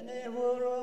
Benevolomo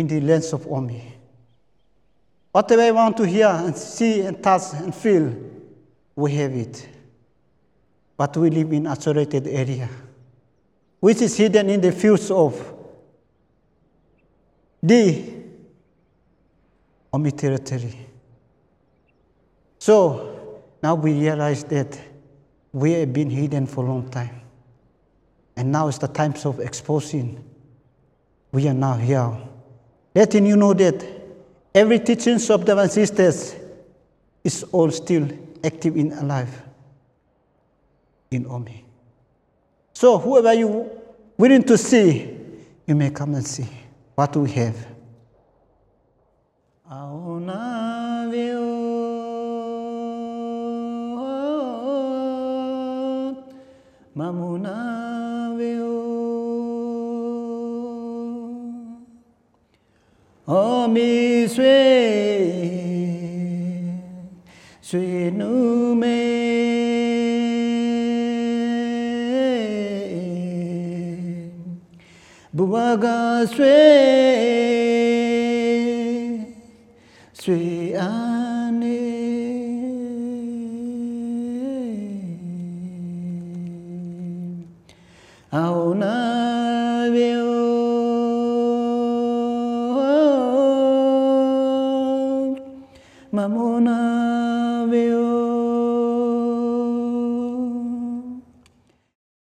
in the lands of Omi. Whatever I want to hear and see and touch and feel, we have it. But we live in isolated area, which is hidden in the fields of the Omi territory. So now we realize that we have been hidden for a long time. And now is the times of exposing. We are now here. Letting you know that every teachings of the sisters is all still active in alive in Omi. So whoever you willing to see, you may come and see what we have. Mamuna 阿弥水，水奴美，不阿嘎水，水阿尼，阿那维。Mamona veo.